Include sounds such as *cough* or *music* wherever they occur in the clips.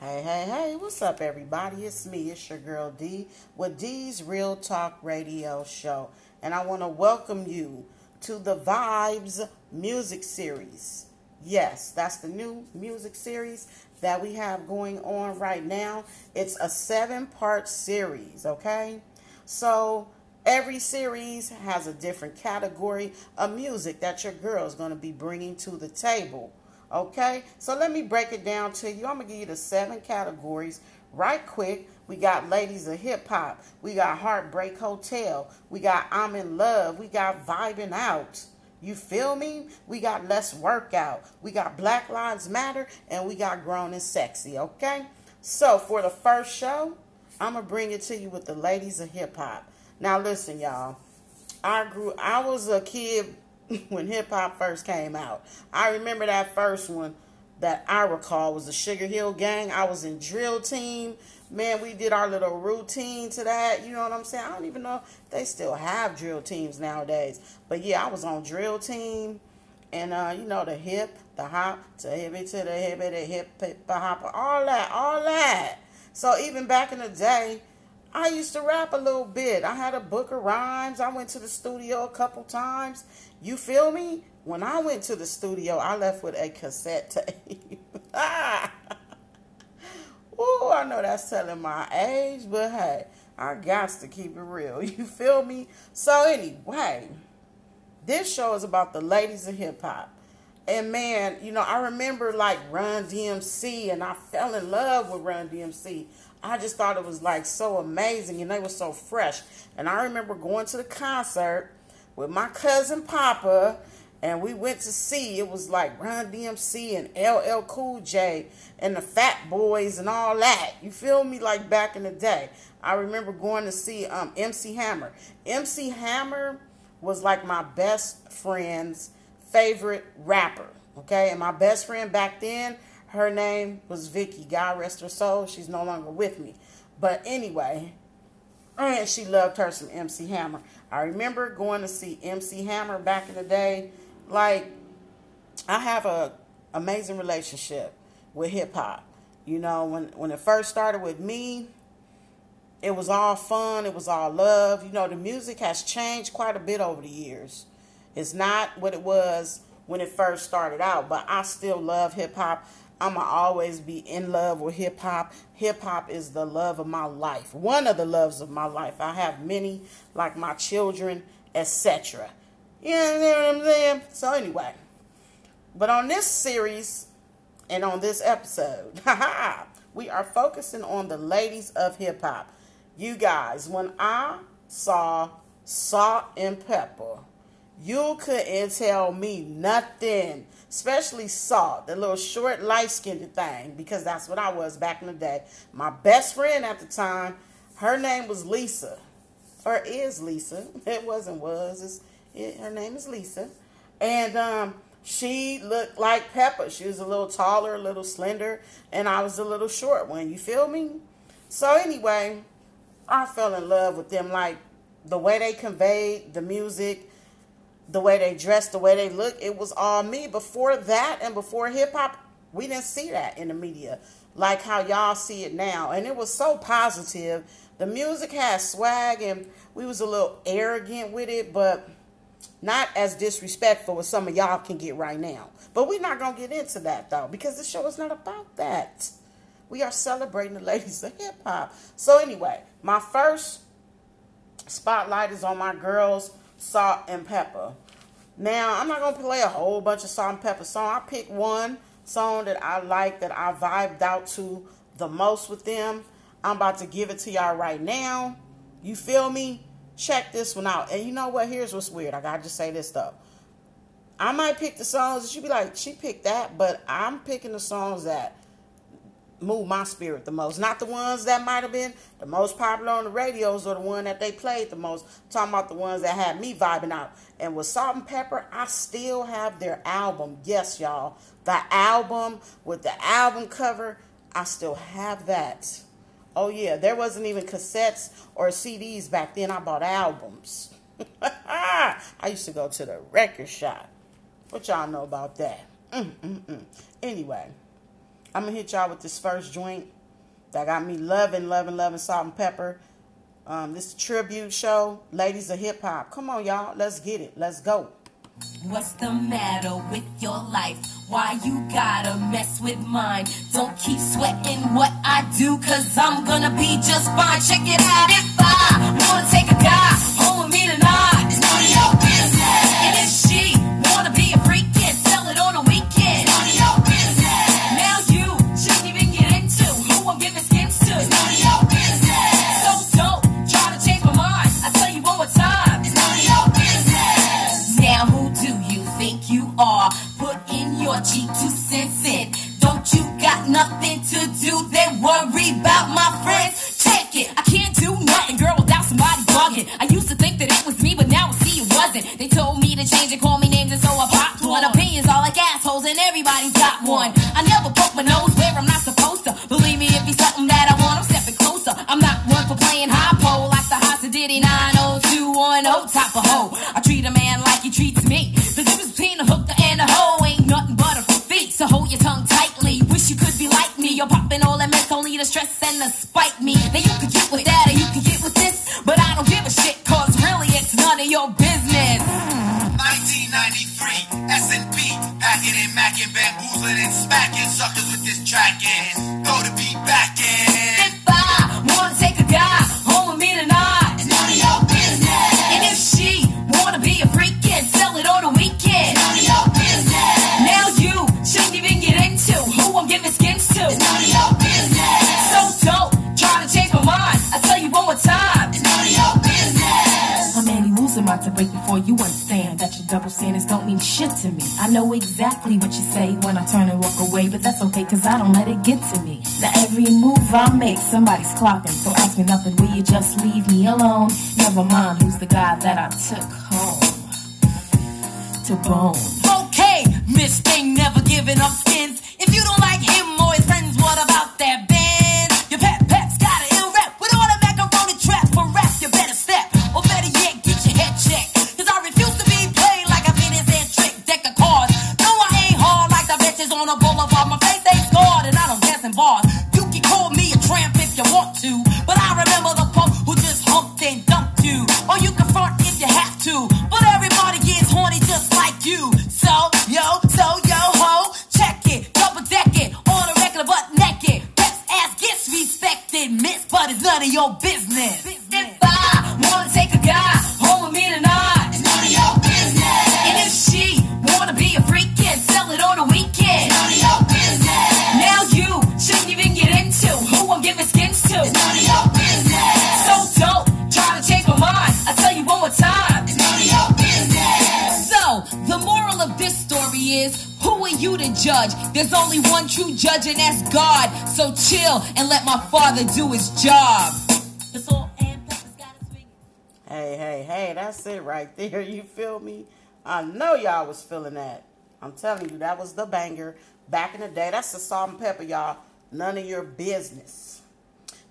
Hey, hey, hey, what's up, everybody? It's me, it's your girl D with D's Real Talk Radio Show. And I want to welcome you to the Vibes Music Series. Yes, that's the new music series that we have going on right now. It's a seven part series, okay? So every series has a different category of music that your girl is going to be bringing to the table. Okay, so let me break it down to you. I'm gonna give you the seven categories right quick. We got Ladies of Hip Hop, we got Heartbreak Hotel, we got I'm in Love, we got Vibing Out. You feel me? We got Let's Workout, we got Black Lives Matter, and we got Grown and Sexy. Okay, so for the first show, I'm gonna bring it to you with the Ladies of Hip Hop. Now listen, y'all. I grew. I was a kid *laughs* when hip hop first came out. I remember that first one that I recall was the Sugar Hill Gang. I was in drill team. Man, we did our little routine to that. You know what I'm saying? I don't even know if they still have drill teams nowadays. But yeah, I was on drill team. And uh, you know, the hip, the hop, to hippie to the hippie, the hip, hip, hop, all that, all that. So even back in the day, I used to rap a little bit. I had a book of rhymes. I went to the studio a couple times. You feel me? When I went to the studio, I left with a cassette tape. *laughs* oh, I know that's telling my age, but hey, I got to keep it real. *laughs* You feel me? So anyway, this show is about the ladies of hip hop. And man, you know, I remember like Run DMC and I fell in love with Run DMC. I just thought it was like so amazing and they were so fresh. And I remember going to the concert with my cousin Papa and we went to see it was like Run DMC and LL Cool J and the Fat Boys and all that. You feel me? Like back in the day. I remember going to see um, MC Hammer. MC Hammer was like my best friend's favorite rapper. Okay, and my best friend back then, her name was Vicky. God rest her soul. She's no longer with me. But anyway, and she loved her some MC Hammer. I remember going to see MC Hammer back in the day. Like, I have a amazing relationship with hip hop. You know, when when it first started with me, it was all fun. It was all love. You know, the music has changed quite a bit over the years. It's not what it was when it first started out, but I still love hip hop. I'm going to always be in love with hip hop. Hip hop is the love of my life. One of the loves of my life. I have many, like my children, etc. You know what I'm saying? So, anyway, but on this series and on this episode, *laughs* we are focusing on the ladies of hip hop. You guys, when I saw Salt and Pepper, you couldn't tell me nothing, especially Salt, the little short, light skinned thing, because that's what I was back in the day. My best friend at the time, her name was Lisa, or is Lisa. *laughs* It wasn't was. It, her name is Lisa. And um, she looked like Pepa. She was a little taller, a little slender, and I was a little short one. You feel me? So, anyway, I fell in love with them. Like the way they conveyed the music the way they dress, the way they look, it was all me. Before that and before hip hop, we didn't see that in the media like how y'all see it now. And it was so positive. The music had swag and we was a little arrogant with it, but not as disrespectful as some of y'all can get right now. But we're not going to get into that though because the show is not about that. We are celebrating the ladies of hip hop. So anyway, my first spotlight is on my girls Salt-N-Pepa. Now, I'm not going to play a whole bunch of Salt-N-Pepa song. I picked one song that I like, that I vibed out to the most with them. I'm about to give it to y'all right now. You feel me? Check this one out. And you know what? Here's what's weird. I got to just say this stuff. I might pick the songs that you be like, she picked that, but I'm picking the songs that move my spirit the most. Not the ones that might have been the most popular on the radios or the one that they played the most. I'm talking about the ones that had me vibing out. And with Salt-N-Pepa, I still have their album. Yes, y'all. The album with the album cover, I still have that. Oh yeah, there wasn't even cassettes or CDs back then. I bought albums. *laughs* I used to go to the record shop. What y'all know about that? Mm-mm-mm. Anyway. I'm gonna hit y'all with this first joint that got me loving, loving, loving Salt-N-Pepa. Um, this tribute show, Ladies of Hip Hop. Come on, y'all. Let's get it. Let's go. What's the matter with your life? Why you gotta mess with mine? Don't keep sweating what I do, cause I'm gonna be just fine. Check it out if I wanna take a guy home with me tonight. It's. Worry about my friends. Check it. I can't do nothing, girl, without somebody bugging. I used to think that it was me, but now I see it wasn't. They told me to change and call me names, and so I popped one. Opinions all like assholes, and everybody's got one. I never poke my nose bamboozling and smacking suckers with this track. Go to make, somebody's clocking, so ask me nothing, will you just leave me alone? Never mind who's the guy that I took home to bone. Judge? There's only one true judge, and that's God. So chill and let my father do his job. Hey, hey, hey, that's it right there. You feel me? I know y'all was feeling that. I'm telling you, that was the banger back in the day. That's the Salt-N-Pepa, y'all. None of your business.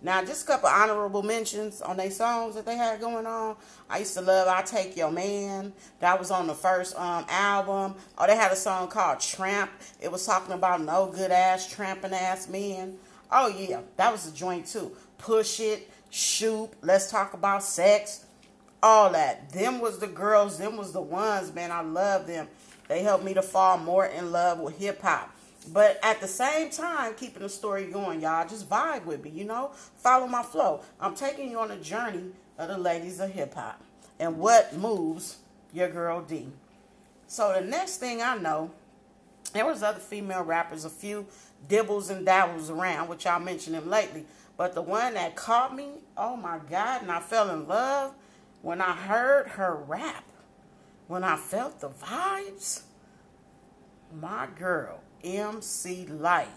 Now, just a couple honorable mentions on their songs that they had going on. I used to love I Take Your Man. That was on the first um, album. Oh, they had a song called Tramp. It was talking about no good ass, tramping ass men. Oh, yeah, that was a joint too. Push It, Shoot, Let's Talk About Sex all that. Them was the girls, them was the ones, man. I love them. They helped me to fall more in love with hip hop. But at the same time, keeping the story going, y'all. Just vibe with me, you know? Follow my flow. I'm taking you on a journey of the ladies of hip hop and what moves your girl D. So the next thing I know, there was other female rappers, a few dibbles and dabbles around, which I mentioned them lately. But the one that caught me, oh my God, and I fell in love when I heard her rap, when I felt the vibes, my girl, MC Lyte.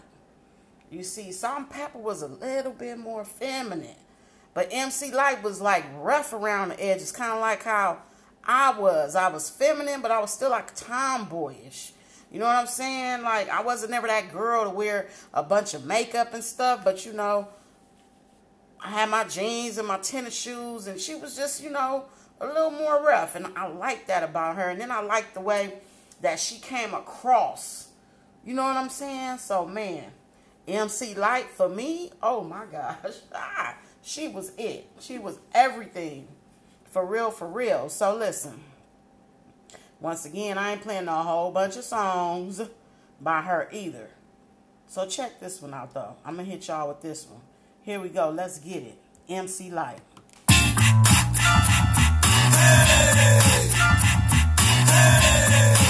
You see, Salt-N-Pepa was a little bit more feminine. But MC Lyte was like rough around the edges, kind of like how I was. I was feminine, but I was still like tomboyish. You know what I'm saying? Like, I wasn't ever that girl to wear a bunch of makeup and stuff, but you know, I had my jeans and my tennis shoes, and she was just, you know, a little more rough. And I liked that about her. And then I liked the way that she came across. You know what I'm saying? So, man, MC Lyte for me, oh my gosh. *laughs* Ah, she was it. She was everything. For real, for real. So, listen. Once again, I ain't playing a whole bunch of songs by her either. So check this one out though. I'm gonna hit y'all with this one. Here we go. Let's get it. MC Lyte. Hey, hey, hey.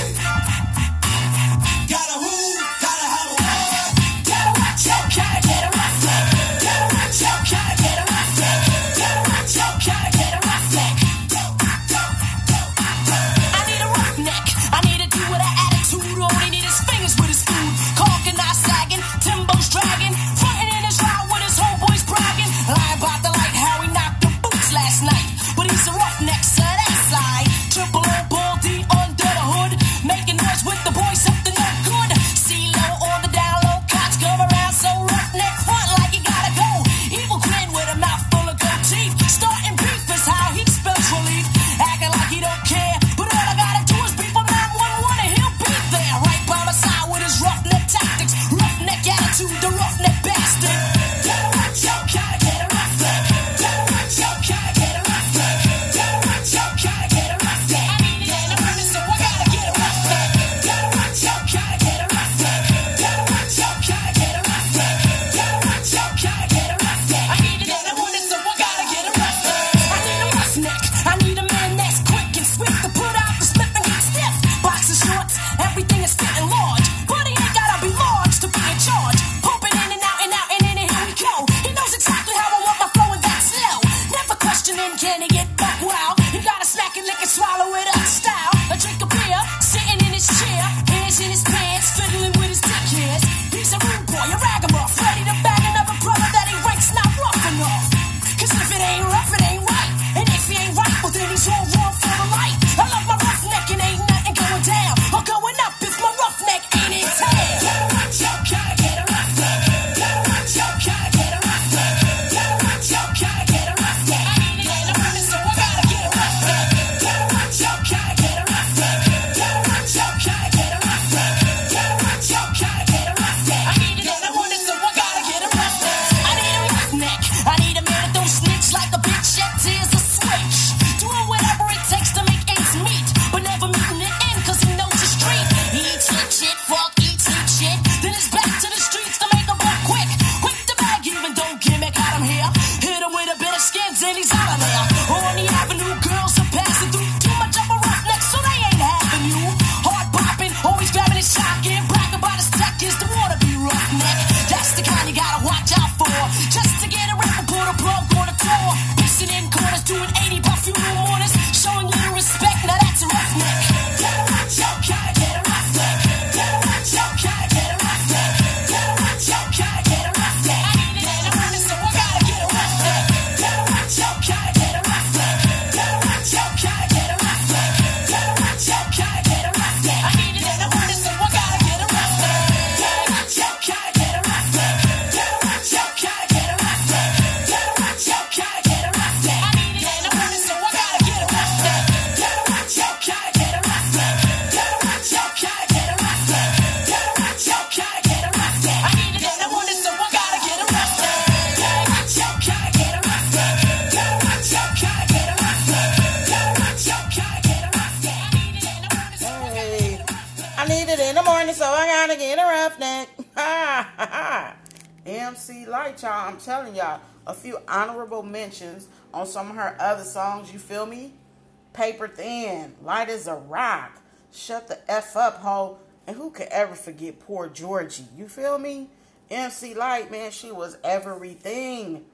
morning, so I gotta get a next. Ha ha ha. MC Lyte, y'all. I'm telling y'all, a few honorable mentions on some of her other songs. You feel me? Paper Thin, Lyte as a Rock, Shut the F Up, Ho. And who could ever forget poor Georgie? You feel me? MC Lyte, man, she was everything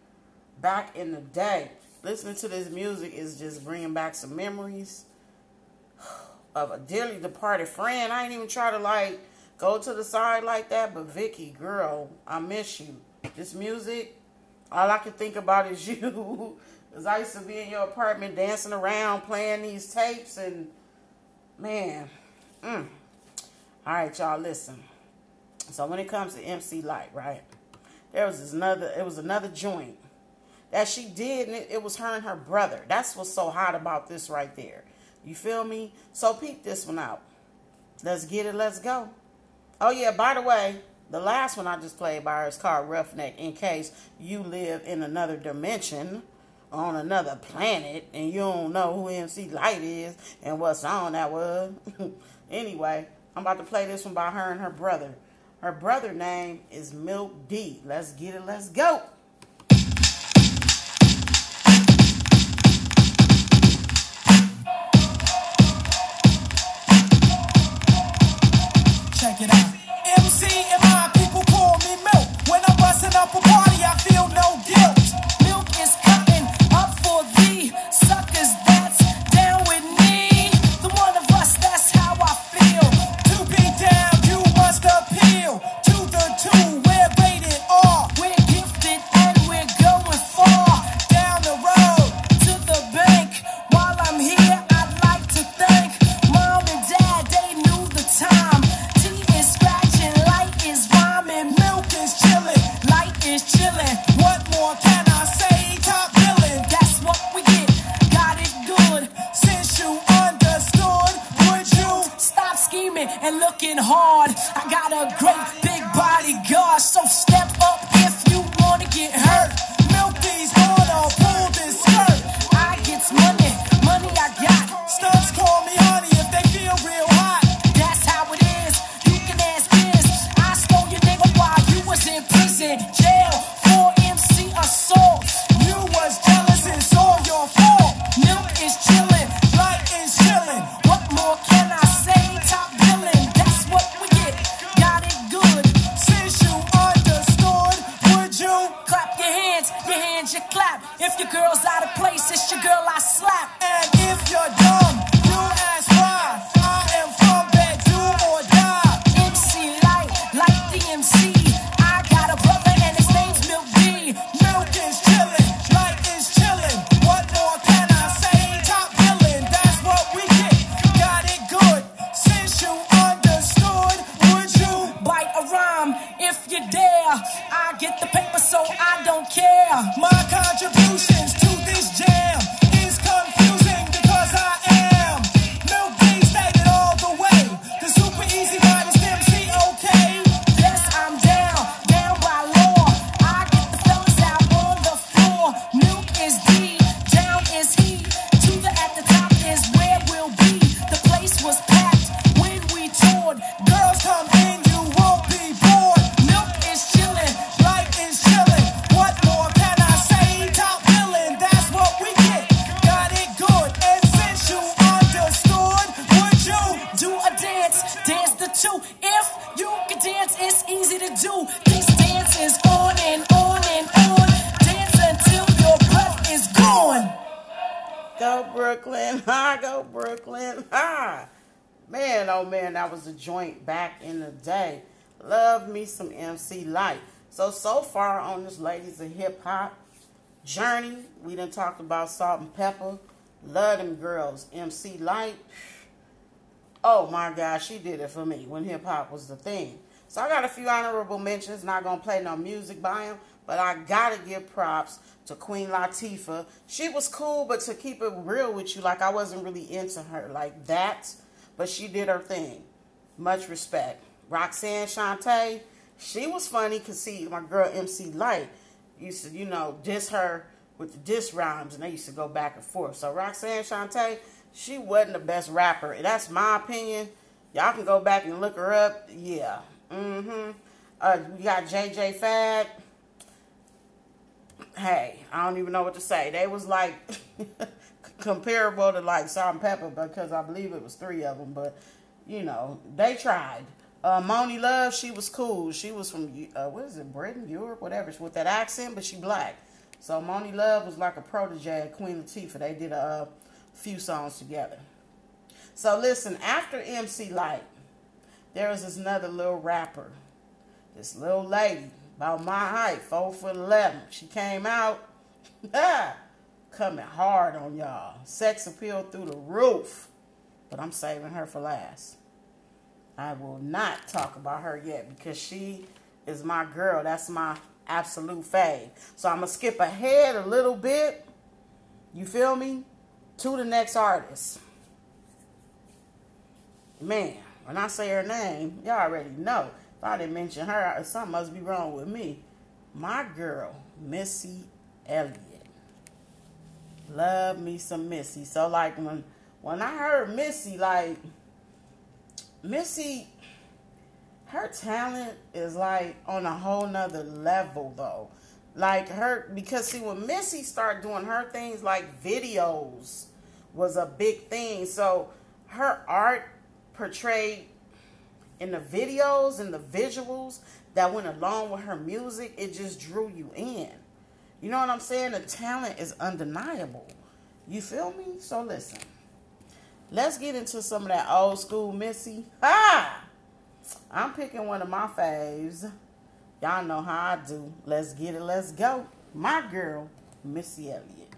back in the day. Listening to this music is just bringing back some memories of a dearly departed friend. I ain't even try to like go to the side like that, but Vicky, girl, I miss you. This music, all I can think about is *laughs* you. Cause I used to be in your apartment dancing around, playing these tapes, and man, mm. all right, y'all, listen. So when it comes to MC Lyte, right? There was another. It was another joint that she did, and it, it was her and her brother. That's what's so hot about this right there. You feel me? So peep this one out. Let's get it. Let's go. Oh, yeah. By the way, the last one I just played by her is called Ruffneck in case you live in another dimension on another planet and you don't know who MC Lyte is and what song that was. *laughs* anyway, I'm about to play this one by her and her brother. Her brother name is Milk Dee. Let's get it. Let's go. Up a Brooklyn, *laughs* I go Brooklyn, *laughs* ha. Man, oh man, that was a joint back in the day. Love me some MC Lyte. So, so far on this Ladies of Hip Hop journey, we done talked about Salt-N-Pepa. Love them girls. MC Lyte, oh my gosh, she did it for me when hip hop was the thing. So I got a few honorable mentions. Not gonna play no music by him, but I gotta give props to Queen Latifah. She was cool, but to keep it real with you, like I wasn't really into her like that, but she did her thing. Much respect. Roxanne Shante, she was funny because see my girl MC Lyte used to, you know, diss her with the diss rhymes and they used to go back and forth. So Roxanne Shante, she wasn't the best rapper. That's my opinion. Y'all can go back and look her up. Yeah. Mm-hmm. Uh, we got JJ Fad. Hey, I don't even know what to say. They was like *laughs* comparable to like Salt-N-Pepa because I believe it was three of them. But you know, they tried. Uh, Monie Love, she was cool. She was from uh, what is it, Britain, Europe, whatever. She with that accent, but she black. So Monie Love was like a protege of Queen Latifah. They did a, uh few songs together. So listen, after MC Lyte, there was this another little rapper, this little lady about my height, four foot eleven. She came out, *laughs* coming hard on y'all. Sex appeal through the roof. But I'm saving her for last. I will not talk about her yet because she is my girl. That's my absolute fave. So I'm gonna skip ahead a little bit. You feel me? To the next artist. Man, when I say her name, y'all already know. If I didn't mention her, something must be wrong with me. My girl, Missy Elliott. Love me some Missy. So like when when I heard Missy, like Missy, her talent is like on a whole nother level though. Like her because see when Missy started doing her things like videos was a big thing. So her art portrayed in the videos and the visuals that went along with her music, it just drew you in. You know what I'm saying? The talent is undeniable. You feel me? So listen. Let's get into some of that old school Missy. Ha! I'm picking one of my faves. Y'all know how I do. Let's get it. Let's go. My girl, Missy Elliott.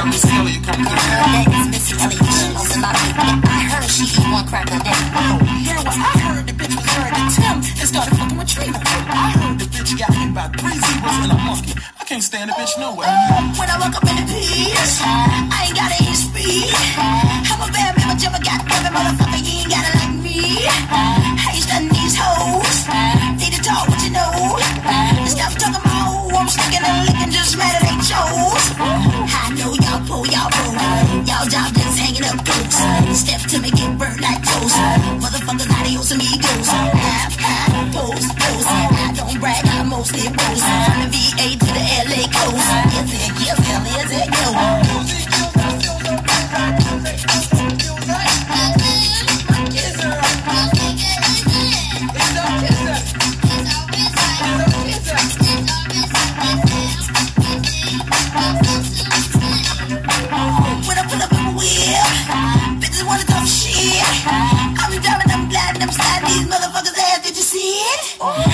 Got Miss Elliott coming through now. That is Missy Elliott. She owns lot people. I heard she eat one crack a day. Oh, yeah, well, I heard the bitch was married to Tim and started fucking with Trina. I heard the bitch got hit by three zebras and a monkey. I can't stand the bitch nowhere. When I woke up in the piece, I ain't got any speed. I'm a bad man, but you got every motherfucker, you ain't got it like me. How you stunning these hoes? Need to talk what you know. Stop talking about who I'm sticking and licking, just mad at they chose. I know y'all pull, y'all pull. Y'all job just hanging up close. Step to me, get burnt like toast. Motherfuckers, adios amigos. Half, half, pose, pose. I don't brag, I mostly boast. From the VA to the LA coast. Yes, it, yes, hell, yes, it, yo. See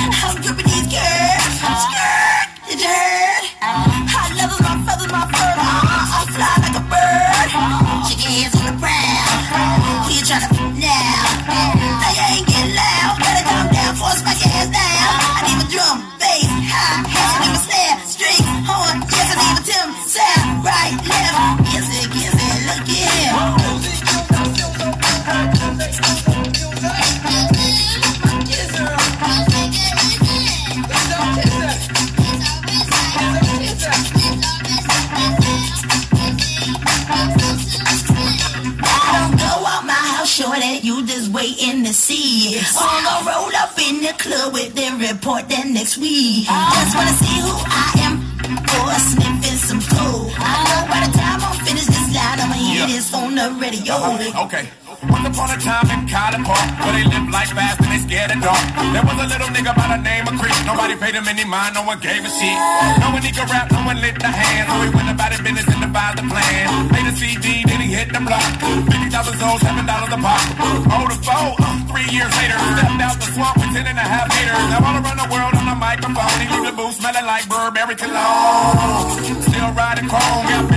Okay. Once upon a time in College Park, where they lived life fast and they scared of dark. There was a little nigga by the name of Chris. Nobody paid him any mind, no one gave a shit. No one he could rap, no one lit the hand. So he went about his business and devised a plan. Made a CD, then he hit the block. 50,000 sold, $7 a pop. Oh, the foe, uh, three years later, stepped out the swamp with 10 and a. Now all around the world on the microphone, he leave the booth smelling like Burberry cologne. Still riding chrome, got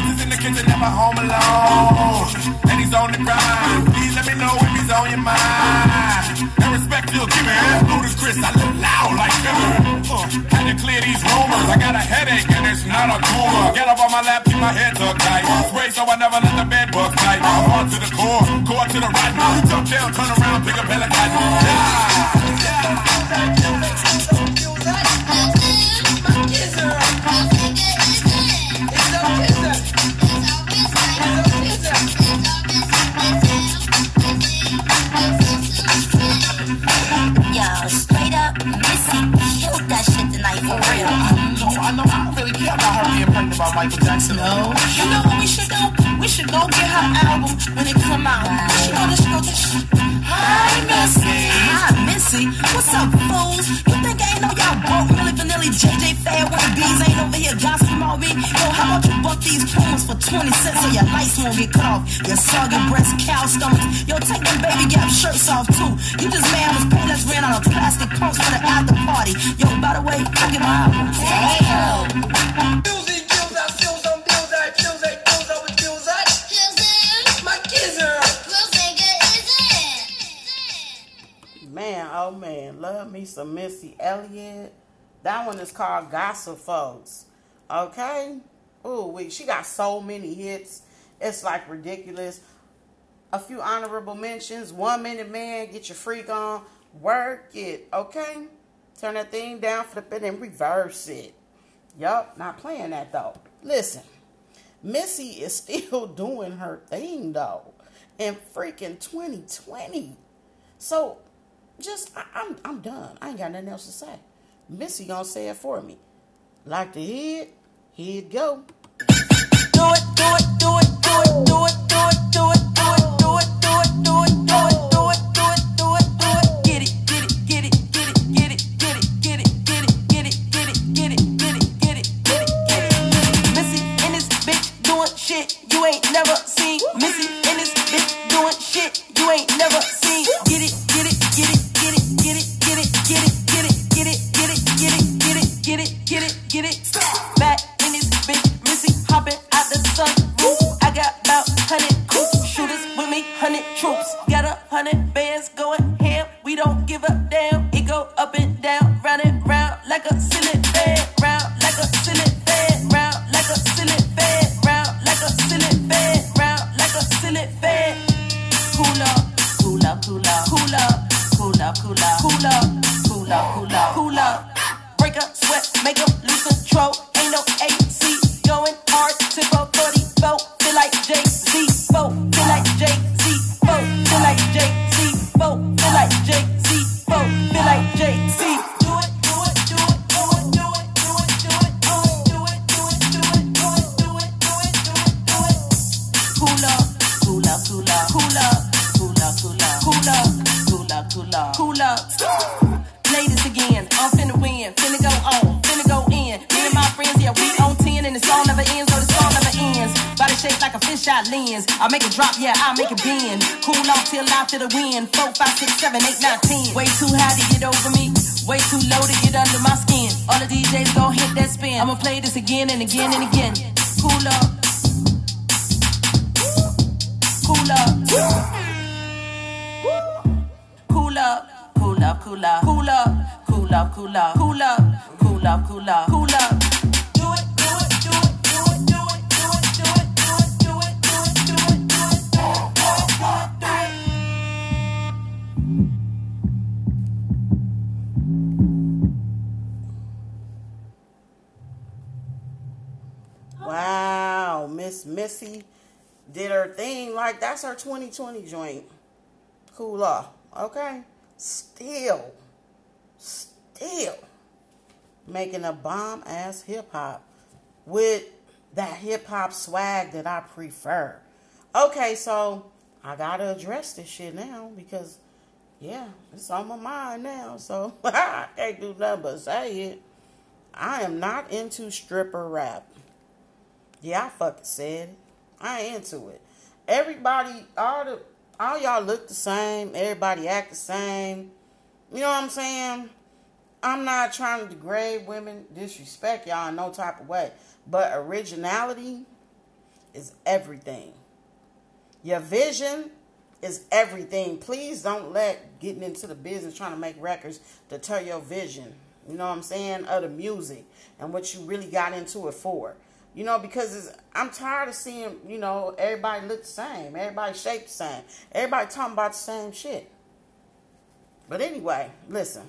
never home alone. And he's on the grind. Please let me know if he's on your mind. And respect you'll give me. Ludacris, I live loud like ever. Uh, had to clear these rumors. I got a headache and it's not a tumor. Get up on my lap, keep my head tucked tight. Spray so I never let the bed bug bite. On to the core, core to the right. Jump down, turn around, pick a pelican. Yeah. Yo, Michael Jackson. No. You know what we should do? We should go get her album when it come out. Should go, let's go get Hi, Missy. Hi, Missy. What's up, fools? You think I ain't know y'all broke Milli Vanilli, JJ of these ain't over here gossiping all me? Yo, how about you buck these pumas for 20 cents so your lights won't get cut off? Your soggy breast, cow stomachs. Yo, take them baby gap shirts off too. You just man was paid us ran on a plastic pumps for the after party. Yo, by the way, go get my album. Damn. Music Oh man, love me some Missy Elliott. That one is called Gossip Folks. Okay? Ooh, we she got so many hits. It's like ridiculous. a few honorable mentions. One minute man, get your freak on, work it, okay? Turn that thing down, flip it, and reverse it. Yup, not playing that though. Listen, Missy is *laughs* still doing her thing though in freaking 2020. So just I, I'm I'm done. I ain't got nothing else to say. Missy gonna say it for me. Like the head, here it go. Do it, do it, do it, do it, do it, do it, do it, do it, do it, do it, do it, do it, do it, do it, do it, do it. It, it, it, it, it, it, it, it, it, it, it, it, it, it, it. Never seen. Missy in this bitch doing shit you ain't never seen. Get it, the wind. 2020 joint. Cool off. Okay. Still, still making a bomb ass hip hop with that hip hop swag that I prefer. Okay, so I gotta address this shit now because yeah, it's on my mind now. So *laughs* I can't do nothing but say it. I am not into stripper rap. Yeah, I fucking said it. I ain't into it. Everybody, all the, all y'all look the same. Everybody act the same. You know what I'm saying? I'm not trying to degrade women, disrespect y'all in no type of way. But originality is everything. Your vision is everything. Please don't let getting into the business trying to make records deter your vision. You know what I'm saying? Of the music and what you really got into it for. You know, because I'm tired of seeing, you know, everybody look the same. Everybody shaped the same. Everybody talking about the same shit. But anyway, listen.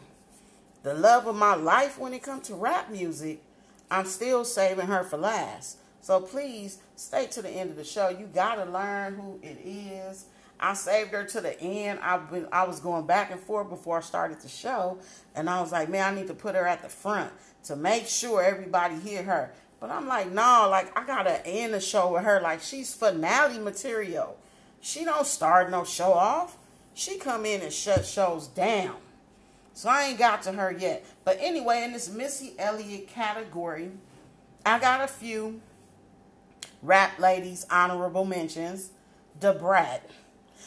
The love of my life when it comes to rap music, I'm still saving her for last. So please stay to the end of the show. You gotta learn who it is. I saved her to the end. I've been I was going back and forth before I started the show, and I was like, man, I need to put her at the front to make sure everybody hear her. But I'm like, no, like I gotta end the show with her. Like she's finale material. She don't start no show off. She come in and shut shows down. So I ain't got to her yet. But anyway, in this Missy Elliott category, I got a few rap ladies honorable mentions. Da Brat.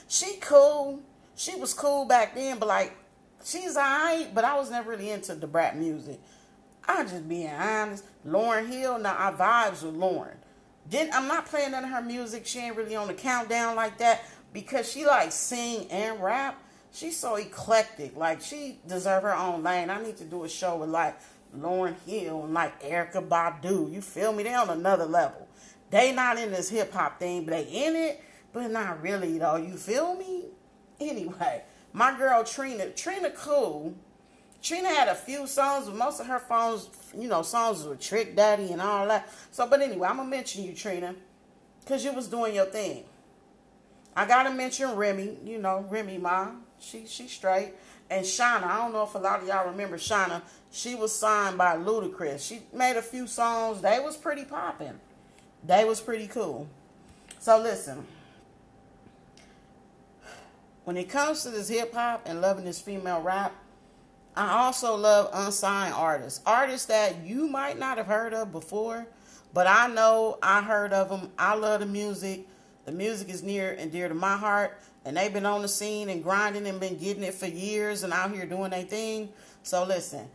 She cool. She was cool back then, but like she's alright, but I was never really into Da Brat music. I'm just being honest. Lauryn Hill, now I vibes with Lauryn. Didn't I'm not playing none of her music. She ain't really on the countdown like that because she like sing and rap. She's so eclectic. Like she deserve her own lane. I need to do a show with like Lauryn Hill and like Erykah Badu. You feel me? They on another level. They not in this hip hop thing, but they in it. but not really though. You feel me? Anyway, my girl Trina, Trina cool. Trina had a few songs, but most of her phones, you know, songs with Trick Daddy and all that. So, but anyway, I'm gonna mention you, Trina, because you was doing your thing. I gotta mention Remy, you know, Remy Ma. She she straight. And Shawnna, I don't know if a lot of y'all remember Shawnna. She was signed by Ludacris. She made a few songs. They was pretty popping. They was pretty cool. So listen. When it comes to this hip hop and loving this female rap, I also love unsigned artists. Artists that you might not have heard of before, but I know I heard of them. I love the music. The music is near and dear to my heart, and they've been on the scene and grinding and been getting it for years and out here doing their thing. So listen,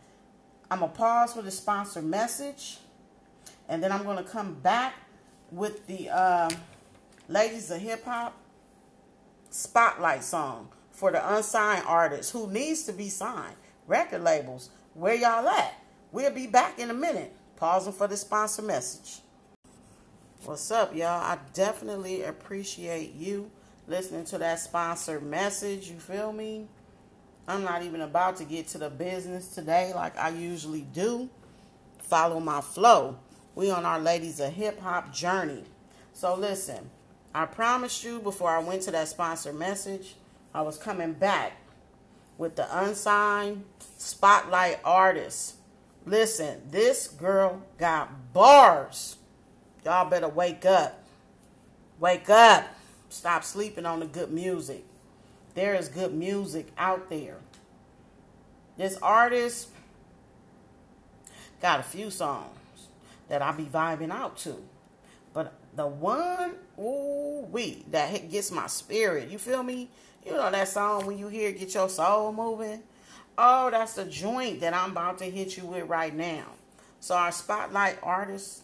I'm gonna pause for the sponsor message, and then I'm gonna come back with the um, ladies of hip hop spotlight song for the unsigned artist who needs to be signed. Record labels, where y'all at? We'll be back in a minute. Pausing for the sponsor message. What's up, y'all? I definitely appreciate you listening to that sponsor message. You feel me? I'm not even about to get to the business today like I usually do. Follow my flow. We on our ladies a hip hop journey. So listen, I promised you before I went to that sponsor message, I was coming back with the unsigned spotlight artist. Listen, this girl got bars. Y'all better wake up. Wake up. Stop sleeping on the good music. There is good music out there. This artist got a few songs that I be vibing out to. But the one, ooh wee, that gets my spirit. You feel me? You know that song when you hear get your soul moving? Oh, that's the joint that I'm about to hit you with right now. So our spotlight artist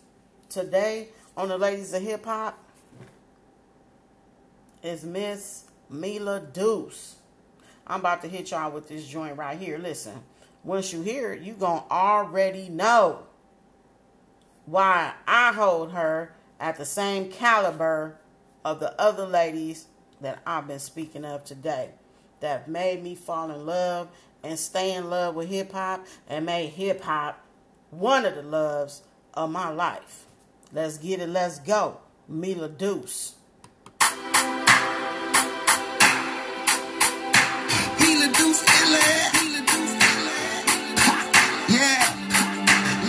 today on the Ladies of Hip Hop is Miss Mila Deuce. I'm about to hit y'all with this joint right here. Listen, once you hear it, you gonna already know why I hold her at the same caliber of the other ladies that I've been speaking of today that made me fall in love and stay in love with hip hop and made hip hop one of the loves of my life. Let's get it, let's go. Mila Deuce. Mila Deuce Yeah.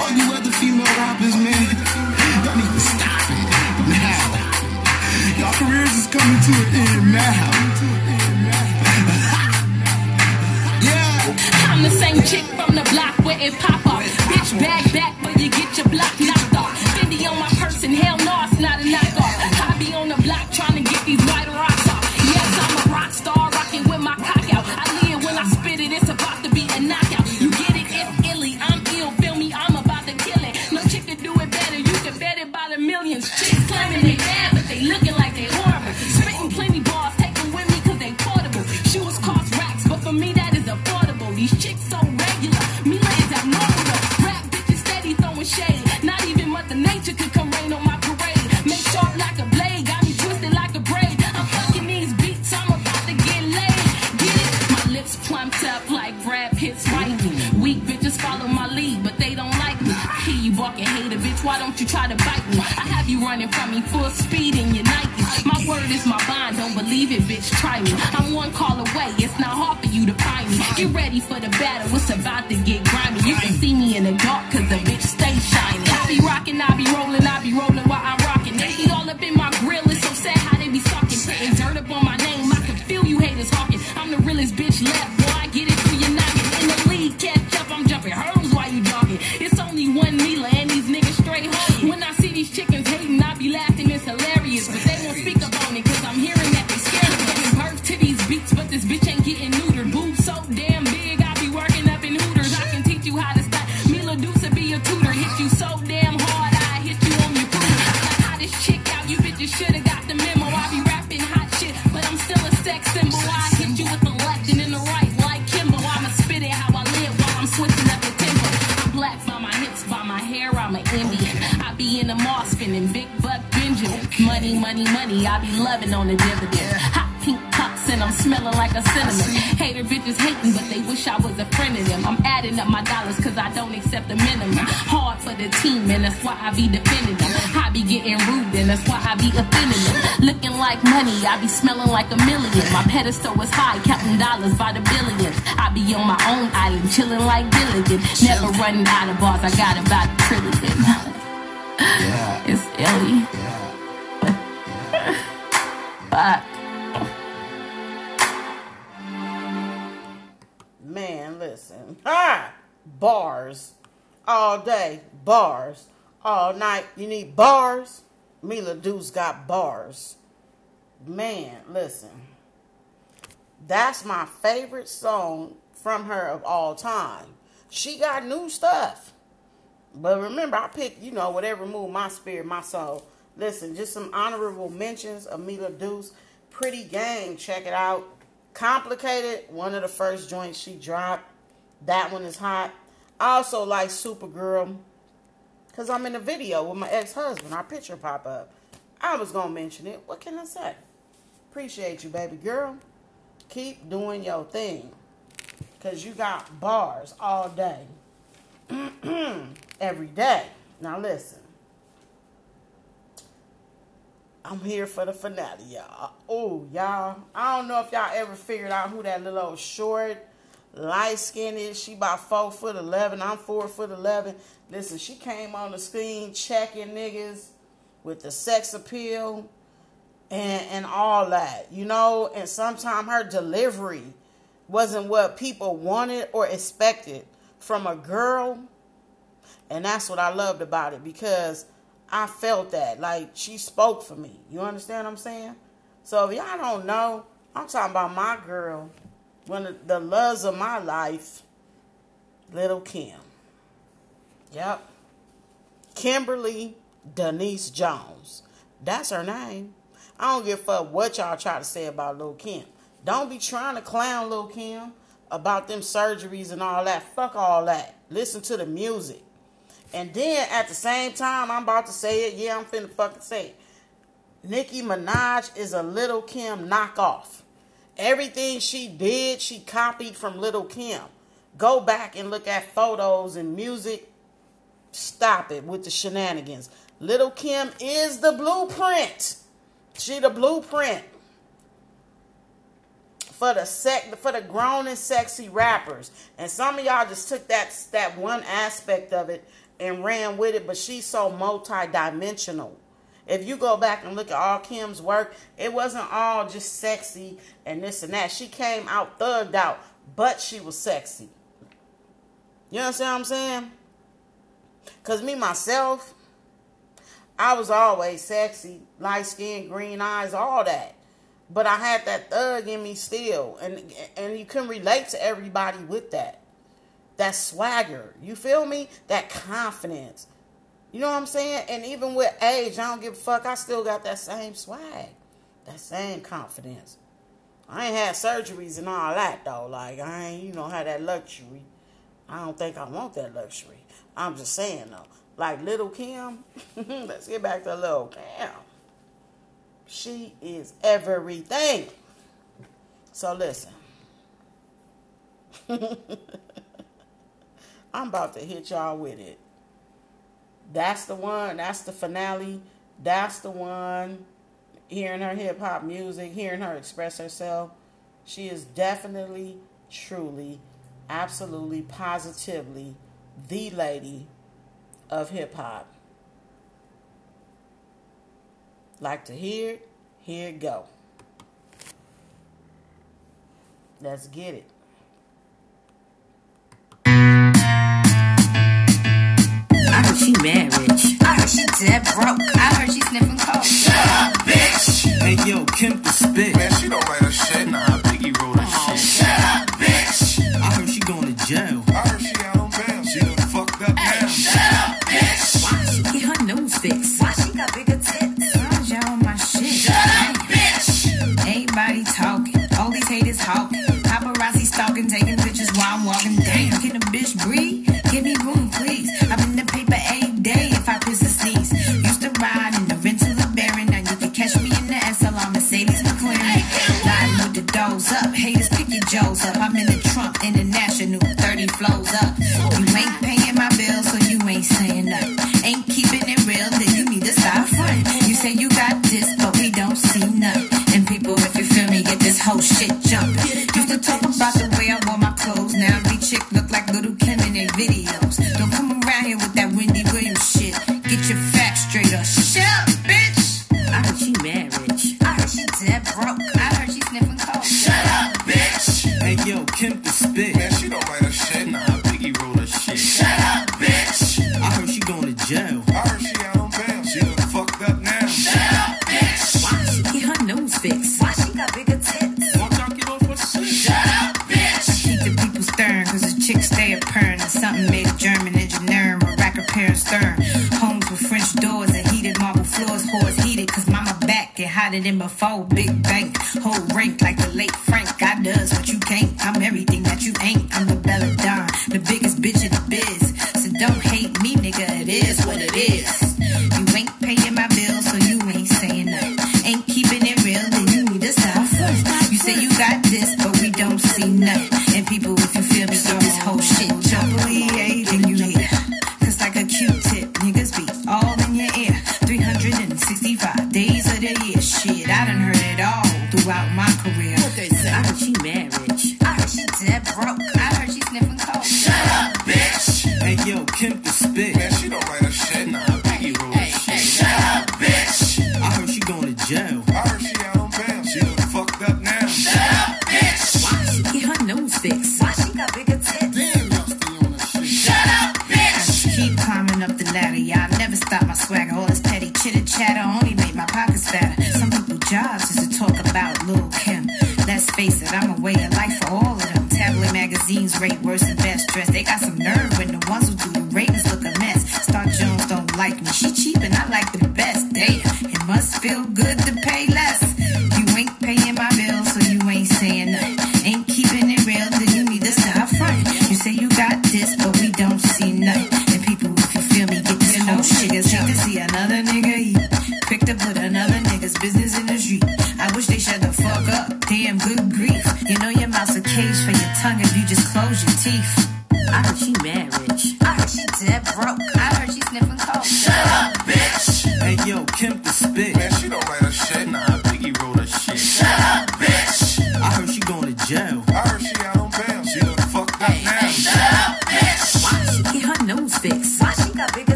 All you other female rappers, man, Y'all careers is coming to an end now. *laughs* Yeah. I'm the same chick from the block where it pop off. Bitch, bag back, but you get your block knocked Lips plumped up like Brad Pitt's wifey. Weak bitches follow my lead, but they don't like me. I hear you barking, hater bitch. Why don't you try to bite me? I have you running from me full speed in your Nikes. My word is my bond, don't believe it, bitch. Try me. I'm one call away, it's not hard for you to find me. Get ready for the battle, it's about to get grimy. You can see me in the dark, cause the bitch stay shining. I be rocking, I be rolling, I be rolling while I'm smelling a cinnamon. Hater bitches hate me, but they wish I was a friend of them. I'm adding up my dollars cause I don't accept the minimum. Hard for the team and that's why I be defending them. I be getting rude and that's why I be offending them. Looking like money, I be smelling like a million. My pedestal is high, counting dollars by the billions. I be on my own island, chilling like Gilligan. Never running out of bars, I got about a trillion. *laughs* It's Ellie. Fuck. *laughs* Man, Ah! Bars. All day. Bars. All night. You need bars? Mila Deuce got bars. Man, listen. That's my favorite song from her of all time. She got new stuff. But remember, I picked, you know, whatever moved my spirit, my soul. Listen, just some honorable mentions of Mila Deuce. Pretty Game, check it out. Complicated, one of the first joints she dropped. That one is hot. I also like Supergirl because I'm in a video with my ex-husband. Our picture pop up. I was going to mention it. What can I say? Appreciate you, baby girl. Keep doing your thing because you got bars all day. *clears throat* Every day. Now listen. I'm here for the finale, y'all. Oh, y'all. I don't know if y'all ever figured out who that little old short, light skin is. She about four foot eleven. I'm four foot eleven. Listen, she came on the screen checking niggas with the sex appeal and and all that, you know. And sometimes her delivery wasn't what people wanted or expected from a girl, and that's what I loved about it because I felt that like she spoke for me. You understand what I'm saying? So if y'all don't know, I'm talking about my girl, one of the loves of my life, Little Kim. Yep. Kimberly Denise Jones. That's her name. I don't give a fuck what y'all try to say about Lil Kim. Don't be trying to clown Lil Kim about them surgeries and all that. Fuck all that. Listen to the music. And then at the same time, I'm about to say it. Yeah, I'm finna fucking say it. Nicki Minaj is a Little Kim knockoff. Everything she did, she copied from Little Kim. Go back and look at photos and music. Stop it with the shenanigans. Little Kim is the blueprint. She the blueprint for the sec for the grown and sexy rappers. And some of y'all just took that that one aspect of it and ran with it, but she's so multi-dimensional. If you go back and look at all Kim's work, it wasn't all just sexy and this and that. She came out thugged out, but she was sexy. You understand what I'm saying? Cause me myself, I was always sexy, light skin, green eyes, all that. But I had that thug in me still, and and you can relate to everybody with that. That swagger, you feel me? That confidence. You know what I'm saying? And even with age, I don't give a fuck. I still got that same swag, that same confidence. I ain't had surgeries and all that though. Like I ain't, you know, had that luxury. I don't think I want that luxury. I'm just saying though. Like little Kim, *laughs* let's get back to little Kim. She is everything. So listen. *laughs* I'm about to hit y'all with it. That's the one. That's the finale. That's the one. Hearing her hip hop music, hearing her express herself. She is definitely, truly, absolutely, positively the lady of hip hop. Like to hear it? Here it go. Let's get it. She mad rich. I heard she dead broke. I heard she sniffing coke. Shut up, bitch. Hey yo, Kim the spit. Man, she don't write her shit. Nah, Biggie wrote her shit. Shut up, bitch. I heard she going to jail. homophobic.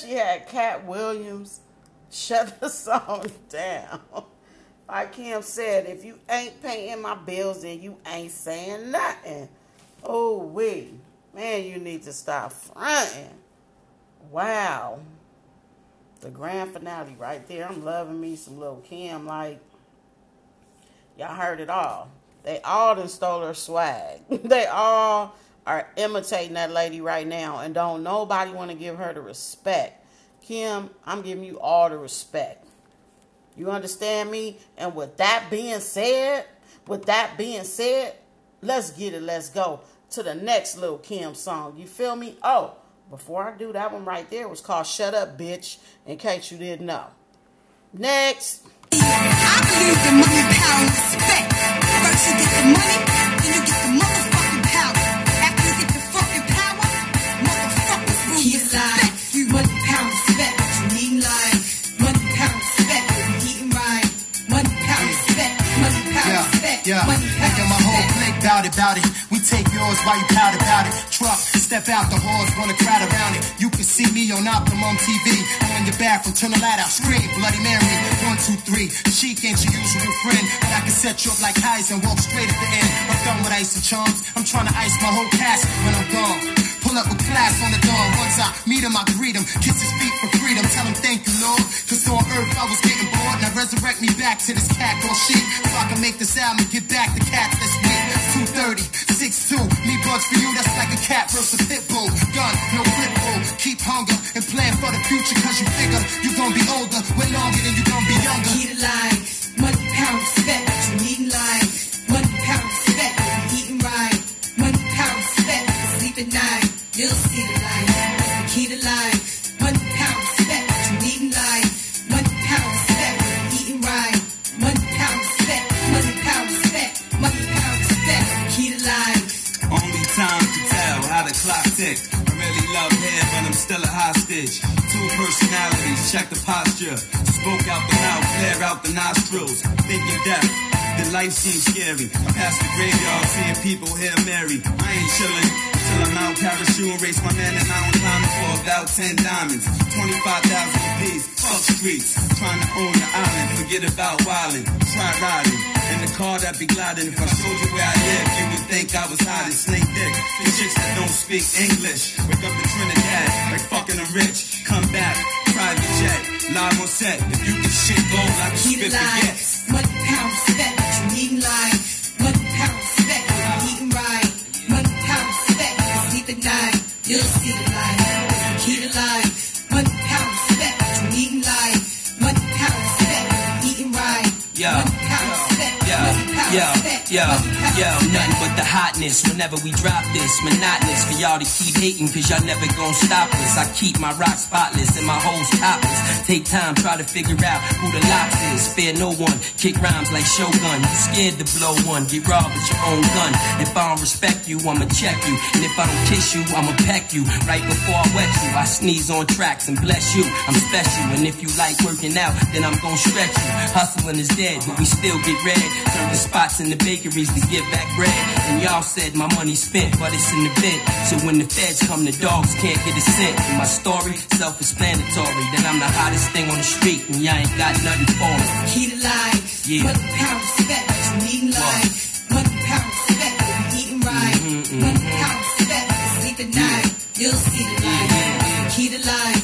she had Katt Williams shut the *laughs* song down. Like Kim said, if you ain't paying my bills, then you ain't saying nothing. Oh, we. Man, you need to stop fronting. Wow. The grand finale right there. I'm loving me some little Kim. Like, y'all heard it all. They all done stole her swag. *laughs* they all are imitating that lady right now and don't nobody want to give her the respect. Kim, I'm giving you all the respect. You understand me? And with that being said, with that being said, let's get it. Let's go to the next little Kim song. You feel me? Oh, before I do that one right there was called Shut Up Bitch, in case you didn't know. Next. I believe the money power respect. First you get the money, then you get Yeah, I got my whole clique bout it, bout it. We take yours while you pout about it. Truck, step out the halls, run a crowd around it. You can see me on Optimum TV. I'm on your back, from turn the light out, scream Bloody Mary. One, two, three. She ain't your usual friend, but I can set you up like highs and walk straight at the end. I'm done with ice and charms. I'm trying to ice my whole cast when I'm gone. Pull up with class on the dawn. Once I meet him, I greet him. Kiss his feet for freedom. Tell him thank you, Lord. Cause on earth I was getting bored. Now resurrect me back to this cat called sheep. So I can make this album and get back the cats that's weak. 230, 6'2. Me bugs for you, that's like a cat versus a pit bull. Gun, no pit bull. Keep hunger and plan for the future. Cause you figure you gon' be older. Way longer than you gon' be younger. Eat alive, money, pound, respect. You need life, money, pound, respect. Eating right, money, pound, respect. Sleep at night, you'll see the light. Key to life. You respect. Eating right. Key to life. Only time to tell how the clock. I really but I'm still a hostage. Two personalities, check the posture. Spoke out the mouth, clear out the nostrils. Thinking death, life seems scary. I pass the graveyard, seeing people here married. I ain't chilling till I'm out parachute and race my man and I on time for about 10 diamonds. 25,000 apiece, fuck streets. Trying to own the island, forget about wildin'. Try riding. In the car that be gliding. If I showed you where I live, you would think I was hiding. Snake dick. The chicks that don't speak English. Wake up in Trinidad, like fucking a rich. Come back, private jet, live on set. If you can shit gold, I can Keep spit it the gas. Money, pound, respect. You'll yo, yo, yo, nothing but the hotness whenever we drop this. Monotonous for y'all to keep hating, cause y'all never gon' stop us. I keep my rock spotless and my hoes topless. Take time, try to figure out who the LOX is. Fear no one, kick rhymes like Shogun. You scared to blow one, get robbed with your own gun. If I don't respect you, I'ma check you. And if I don't kiss you, I'ma peck you. Right before I wet you, I sneeze on tracks and bless you. I'm special, and if you like working out, then I'm gon' stretch you. Hustling is dead, but we still get red. Turn the spots in the bakeries to give back bread. And y'all said my money spent, but it's in the vent. So when the feds come, the dogs can't get a cent. And my story, self-explanatory, that I'm the hottest thing on the street, and y'all ain't got nothing for me. Key to life. Yeah. Pound, respect. You needing life. Money, pound, respect. You eating right. Mm-hmm, mm-hmm. Money, pound, respect. You sleep at night. You'll see the light. Key to life.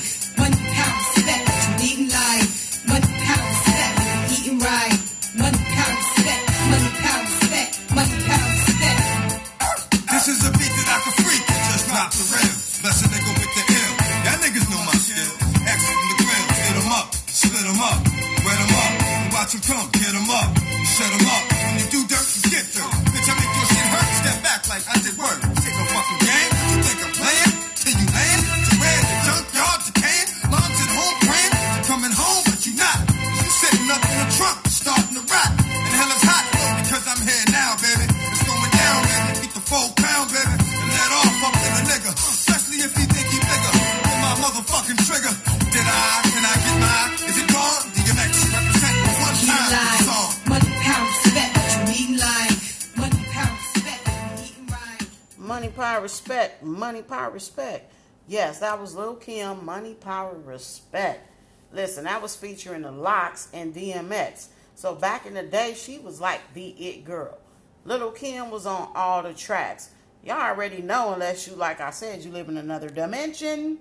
Yes, that was Lil Kim. Money, power, respect. Listen, that was featuring the LOX and DMX. So back in the day, she was like the it girl. Little Kim was on all the tracks. Y'all already know, unless you, like I said, you live in another dimension,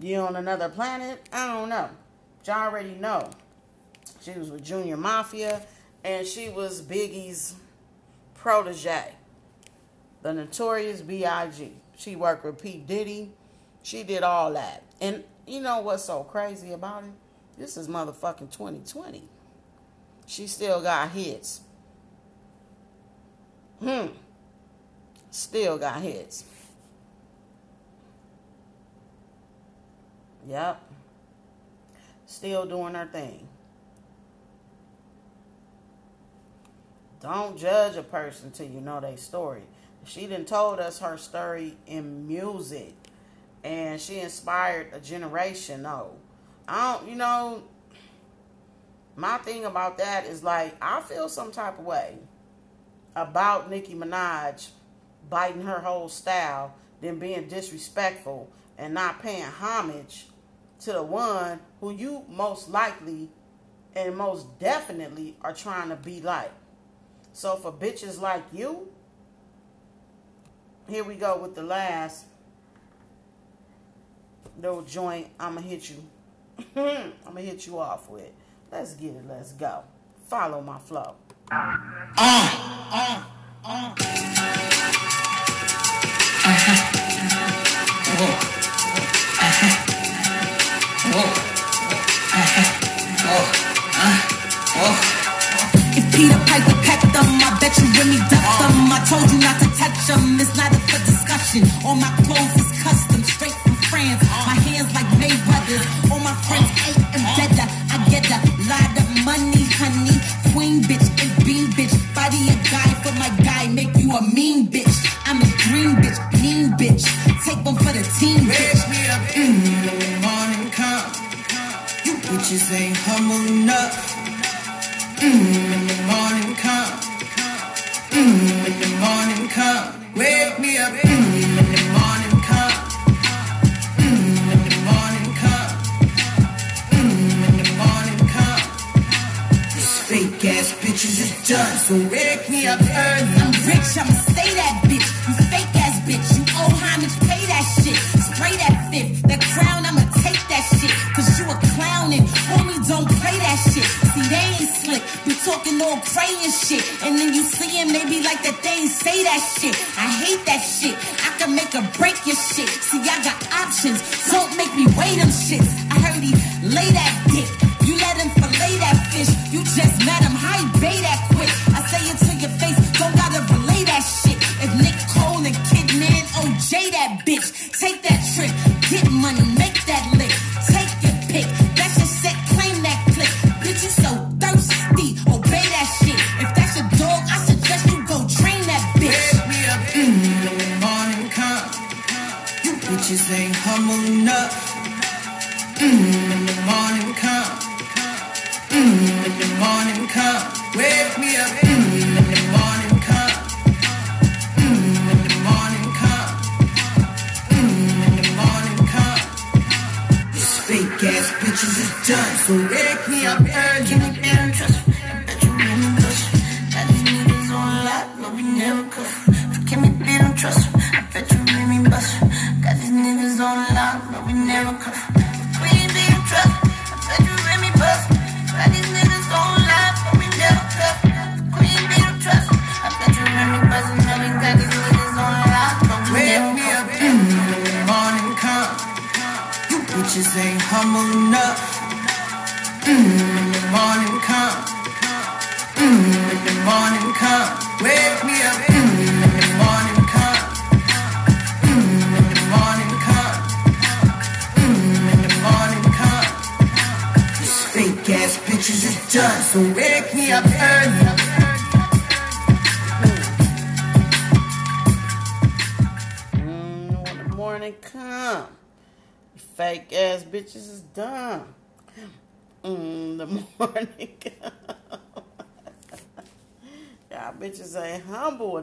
you on another planet. I don't know. Y'all already know. She was with Junior Mafia, and she was Biggie's protege the notorious B.I.G. She worked with P. Diddy. She did all that. And you know what's so crazy about it? This is motherfucking 2020. She still got hits. Hmm. Still got hits. Yep. Still doing her thing. Don't judge a person till you know their story. She done told us her story in music, and she inspired a generation. Though, I don't, you know, my thing about that is like I feel some type of way about Nicki Minaj biting her whole style than being disrespectful and not paying homage to the one who you most likely and most definitely are trying to be like. So for bitches like you, here we go with the last little joint I'ma hit you. *laughs* I'ma hit you off with. Let's get it, let's go. Follow my flow. Uh, uh, uh. If Peter Piper pecked them, I bet you Remy ducked them. I told you not to touch them. It's not up for discussion. All my clothes Make break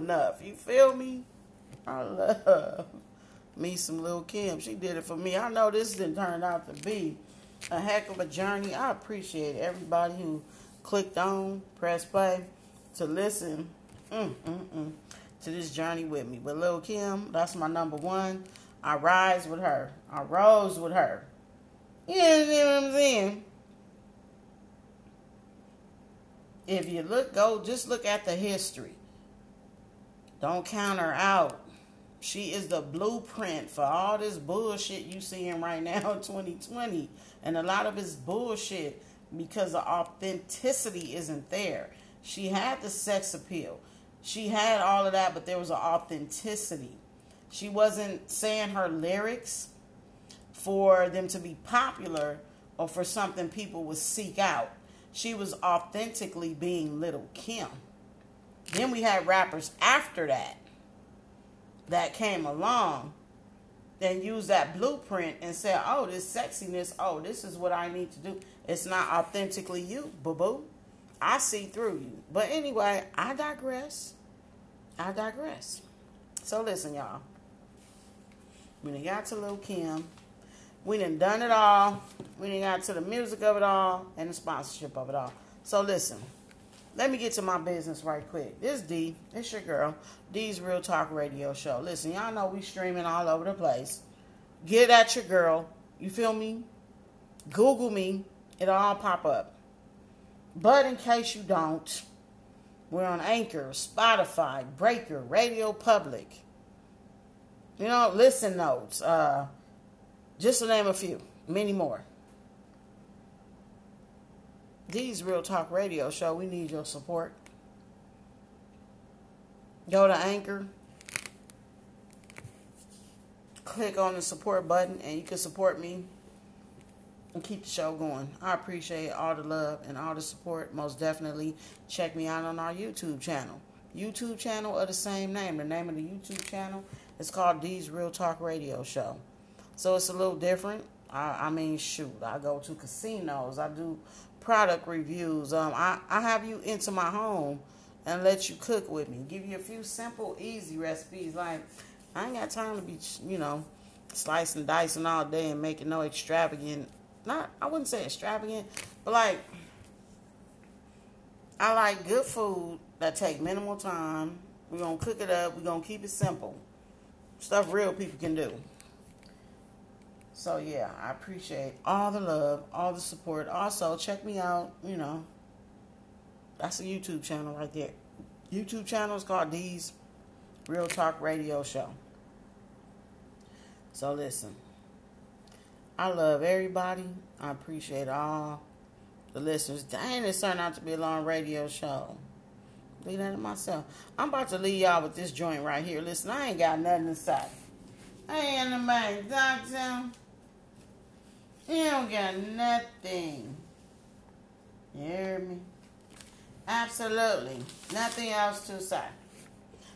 enough. You feel me? I love me some Lil Kim. She did it for me. I know this didn't turn out to be a heck of a journey. I appreciate everybody who clicked on, press play to listen mm, mm, mm, to this journey with me. But Lil Kim, that's my number one. I rise with her. I rose with her. You know what I'm saying? If you look, go just look at the history. Don't count her out. She is the blueprint for all this bullshit you seeing right now in 2020. And a lot of it's bullshit because the authenticity isn't there. She had the sex appeal. She had all of that, but there was an authenticity. She wasn't saying her lyrics for them to be popular or for something people would seek out. She was authentically being Little Kim. Then we had rappers after that that came along and used that blueprint and said, oh, this sexiness, oh, this is what I need to do. It's not authentically you, boo boo. I see through you. But anyway, I digress. I digress. So listen, y'all. We done got to Lil Kim. We done done it all. We done got to the music of it all and the sponsorship of it all. So listen, let me get to my business right quick. This D, it's your girl, D's Real Talk Radio Show. Listen, y'all know we streaming all over the place. Get at your girl. You feel me? Google me. It'll all pop up. But in case you don't, we're on Anchor, Spotify, Breaker, Radio Public. You know, listen notes. Uh, just to name a few, many more. D's Real Talk Radio Show, we need your support. Go to Anchor, click on the support button, and you can support me and keep the show going. I appreciate all the love and all the support. Most definitely check me out on our YouTube channel. YouTube channel of the same name. The name of the YouTube channel is called D's Real Talk Radio Show. So it's a little different. I, I mean, shoot, I go to casinos. I do product reviews. Um, I, I have you into my home and let you cook with me. Give you a few simple, easy recipes. Like, I ain't got time to be, you know, slicing, dicing all day and making no extravagant. Not, I wouldn't say extravagant, but like, I like good food that take minimal time. We're gonna cook it up. We're gonna keep it simple. Stuff real people can do. So yeah, I appreciate all the love, all the support. Also, check me out. You know, that's a YouTube channel right there. YouTube channel is called D's Real Talk Radio Show. So listen, I love everybody. I appreciate all the listeners. Dang, this turned out to be a long radio show. Leave that to myself. I'm about to leave y'all with this joint right here. Listen, I ain't got nothing to say. I ain't the man, doctor. You don't got nothing. You hear me? Absolutely. Nothing else to say.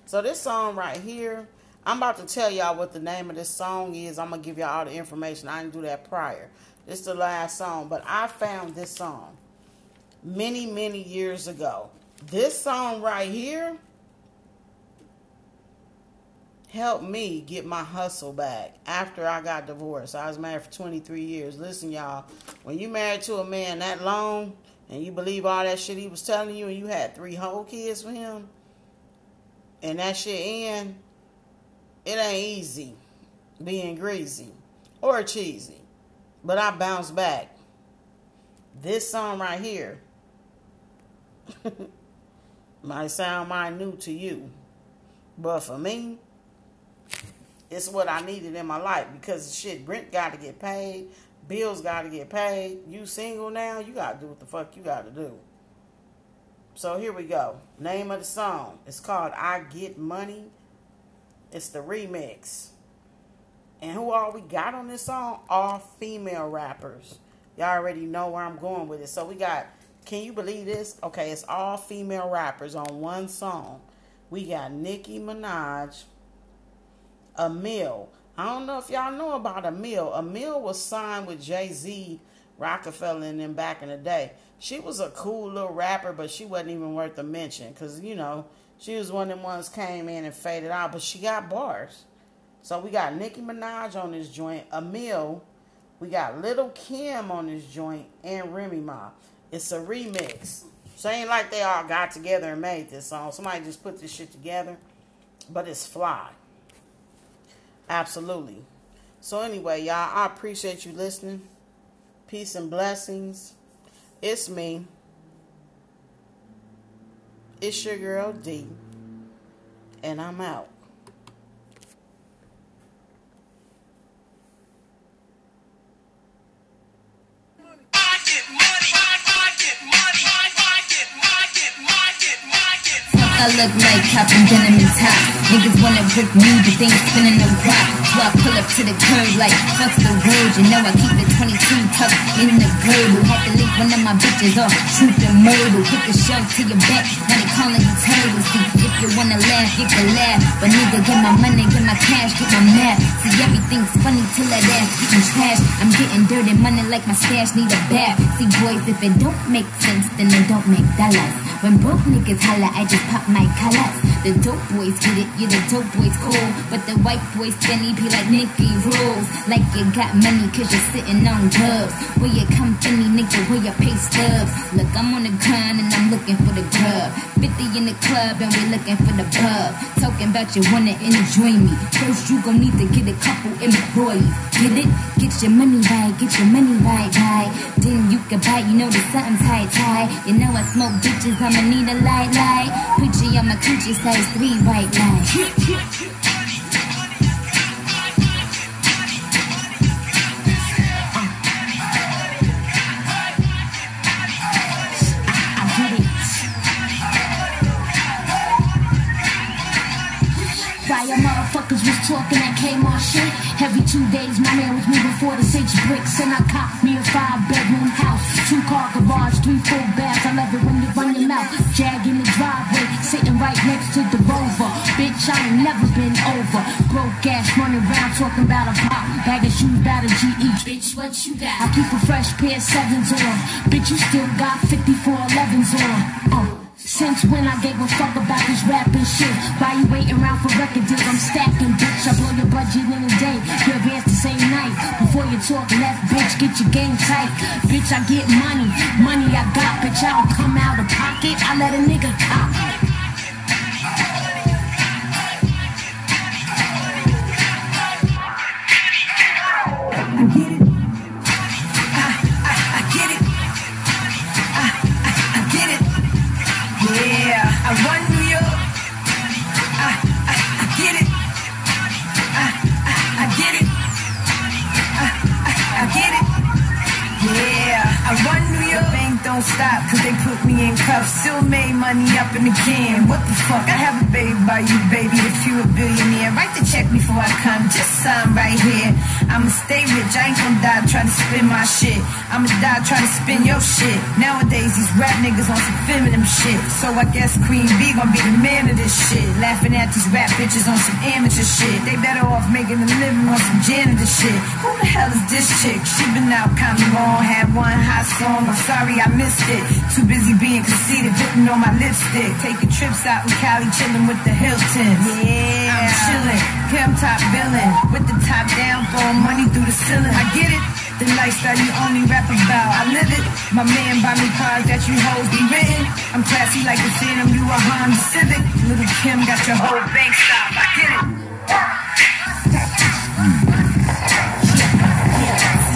So this song right here, I'm about to tell y'all what the name of this song is. I'm gonna give y'all all the information. I didn't do that prior. This is the last song, but I found this song many, many years ago. This song right here helped me get my hustle back after I got divorced. I was married for 23 years. Listen, y'all, when you married to a man that long and you believe all that shit he was telling you and you had three whole kids for him and that shit in, it ain't easy being greasy or cheesy. But I bounced back. This song right here *laughs* might sound minute to you, but for me, it's what I needed in my life because shit, rent got to get paid, bills got to get paid. You single now, you got to do what the fuck you got to do. So here we go. Name of the song. It's called I Get Money. It's the remix. And who all we got on this song? All female rappers. Y'all already know where I'm going with it. So we got, can you believe this? Okay, it's all female rappers on one song. We got Nicki Minaj, Amil. I don't know if y'all know about Amil. Amil was signed with Jay Z, Roc-A-Fella, and them back in the day. She was a cool little rapper, but she wasn't even worth a mention because, you know, she was one of them ones came in and faded out, but she got bars. So we got Nicki Minaj on this joint, Amil. We got Little Kim on this joint, and Remy Ma. It's a remix. So ain't like they all got together and made this song. Somebody just put this shit together, but it's fly. Absolutely. So anyway, y'all, I appreciate you listening. Peace and blessings. It's me. It's your girl D. And I'm out. I look like Captain Gentleman's hat. Niggas wanna work me, but they ain't spinning no rap. So I pull up to the curb like, fuck the road. You know I keep the 22 tucked in the girdle. Had to link one of my bitches off, truth and murder. Put the shell to your back, now they calling you turtle. See, if you wanna laugh, you can laugh. But nigga, get my money, get my cash, get my math. See, everything's funny till that ass getting trash. I'm getting dirty. Money like my stash need a bath. See, boys, if it don't make sense, then it don't make that dollars. When broke niggas holla, I just pop my collars. The dope boys get it, yeah, the dope boys cool. But the white boys skinny be like Nicki rules. Like you got money cause you're sitting on dubs. Where your company, nigga, where your pay stubs. Look, I'm on the grind and I'm looking for the grub. 50 in the club and we're looking for the pub. Talking about you wanna enjoy me. First, you gon' need to get a couple employees. Get it? Get your money right, get your money right, right. Then you can buy, you know the something tight, tight. You know I smoke bitches, I'ma need a light, light. Poochie on my coochie size three white light. *laughs* Motherfuckers was talking that Kmart shit. Every two days, my man was moving four to six bricks, and I copped me a five bedroom house, two car garage, three full baths. I love it when you run your mouth, jag in the driveway, sitting right next to the Rover. Bitch, I ain't never been over. Broke ass running around talking about a pop, bag of shoes, about a GE. Bitch, what you got? I keep a fresh pair of sevens on. Bitch, you still got 5411s on. Uh. Since when I gave a fuck about this rapping shit? Why you waiting around for record deals? I'm stacking, bitch. I blow your budget in a day. You advance the same night. Before you talk left, bitch, get your game tight. Bitch, I get money. Money I got, bitch. I don't come out of pocket. I let a nigga cop. Yeah, I run New York. I, I, I get it. I, I, I get it. I, I, I get it. Yeah, I run New York. Bank don't stop cause they put me in cuffs. Still made money up in the can. What the fuck? I have a baby by you, baby. If you a billionaire, write the check before I come. Just sign right here. I'ma stay rich. I ain't gonna die trying to spin my shit. I'ma die trying to spin your shit. Nowadays, these rap niggas on some feminine shit. So I guess Queen Bee gonna be the man of this shit. Laughing at these rap bitches on some amateur shit. They better off making a living on some janitor shit. Who the hell is this chick? She been out kinda long, had one hot song. I'm sorry I missed it. Too busy being conceited, dipping on my lipstick. Taking trips out in Cali, chilling with the Hiltons. Yeah, I'm chilling. Kim top billing with the top down, throwing money through the ceiling. I get it. The lifestyle you only rap about, I live it. My man buy me cars that you hoes be written. I'm classy like the Phantom, you a Honda Civic. Little Kim got your whole bank stop, I get it.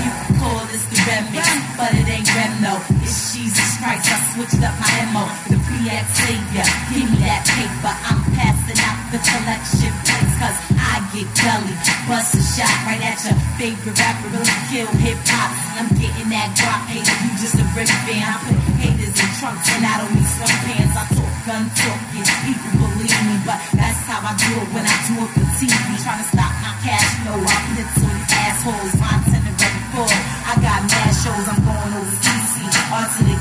You call this the remix, but it ain't rem no. It's Jesus Christ. I switched up my MO. The BX savior, give me that paper. I'm passing out the collection plates, cause I get gully. Bust a shot right at your favorite rapper, really kill hip hop. I'm getting that guap hater, you just a rip fan. I put haters in trunks and I don't need sweatpants. I talk gun talk, yes, people believe me, but that's how I do it when I do it for TV. Trying to stop my cash flow, I put to these assholes. My itinerary full. I got mad shows, I'm going overseas. See, on to the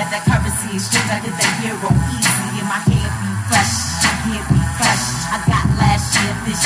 at that currency exchange. I did that euro easy, and my hair be fresh. My hair be fresh. I got last year, this